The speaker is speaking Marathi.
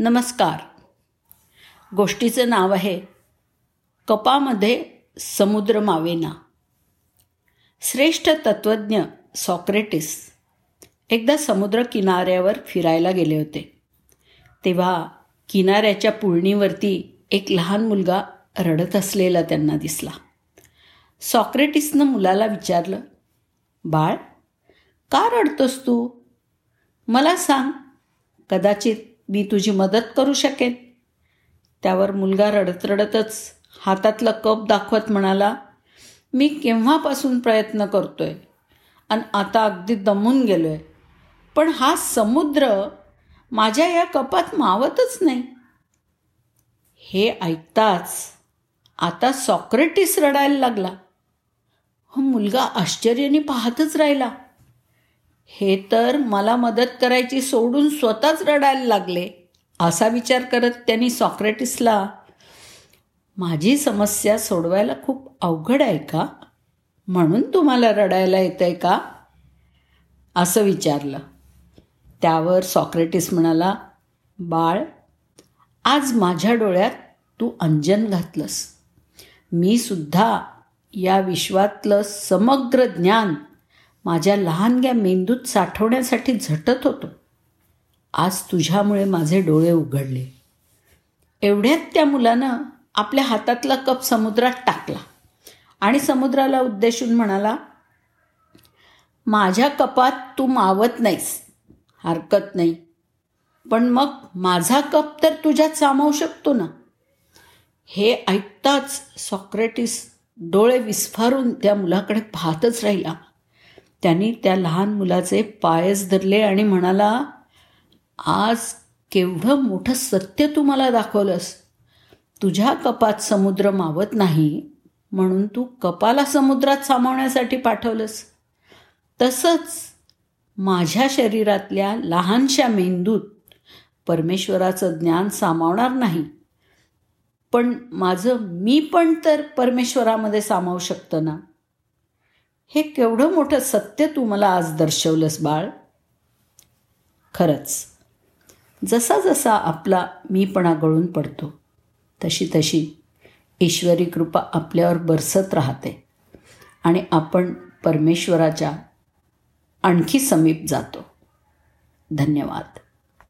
नमस्कार. गोष्टीचं नाव आहे कपामध्ये समुद्र मावेना. श्रेष्ठ तत्त्वज्ञ सॉक्रेटिस एकदा समुद्र किनाऱ्यावर फिरायला गेले होते. तेव्हा किनाऱ्याच्या पुळणीवरती एक लहान मुलगा रडत असलेला त्यांना दिसला. सॉक्रेटिसनं मुलाला विचारलं बाळ का रडतोस तू? मला सांग कदाचित मी तुझी मदत करू शकेन. त्यावर मुलगा रडत रडतच हातातला कप दाखवत म्हणाला मी केव्हापासून प्रयत्न करतोय? आणि आता अगदी दमून गेलोय. पण हा समुद्र माझ्या या कपात मावतच नाही. हे ऐकताच आता सॉक्रेटिस रडायला लागला. हो मुलगा आश्चर्याने पाहतच राहिला. हे तर मला मदत करायची सोडून स्वतःच रडायला लागले. असा विचार करत त्यांनी सॉक्रेटिसला माझी समस्या सोडवायला खूप अवघड आहे का? म्हणून तुम्हाला रडायला येत आहे का? असं विचारलं. त्यावर सॉक्रेटिस म्हणाला बाळ आज माझ्या डोळ्यात तू अंजन घातलंस. मी सुद्धा या विश्वातलं समग्र ज्ञान माझ्या लहानग्या मेंदूत साठवण्यासाठी झटत होतो. आज तुझ्यामुळे माझे डोळे उघडले. एवढ्यात त्या मुलानं आपल्या हातातला कप समुद्रात टाकला आणि समुद्राला उद्देशून म्हणाला माझ्या कपात तू मावत नाहीस हरकत नाही. पण मग माझा कप तर तुझ्यात सामावू शकतो ना? हे ऐकताच सॉक्रेटिस डोळे विस्फारून त्या मुलाकडे पाहतच राहिला. त्यांनी त्या लहान मुलाचे पायच धरले आणि म्हणाला आज केवढं मोठं सत्य तू मला दाखवलंस. तुझ्या कपात समुद्र मावत नाही म्हणून तू कपाला समुद्रात सामावण्यासाठी पाठवलंस. तसंच माझ्या शरीरातल्या लहानशा मेंदूत परमेश्वराचं ज्ञान सामावणार नाही. पण माझं मी पण तर परमेश्वरामध्ये सामावू शकतं ना? हे केवढं मोठं सत्य तू मला आज दर्शवलंस बाळ? खरंच. जसा जसा आपला मीपणा गळून पडतो तशी तशी ईश्वरी कृपा आपल्यावर बरसत राहते आणि आपण परमेश्वराच्या आणखी समीप जातो. धन्यवाद.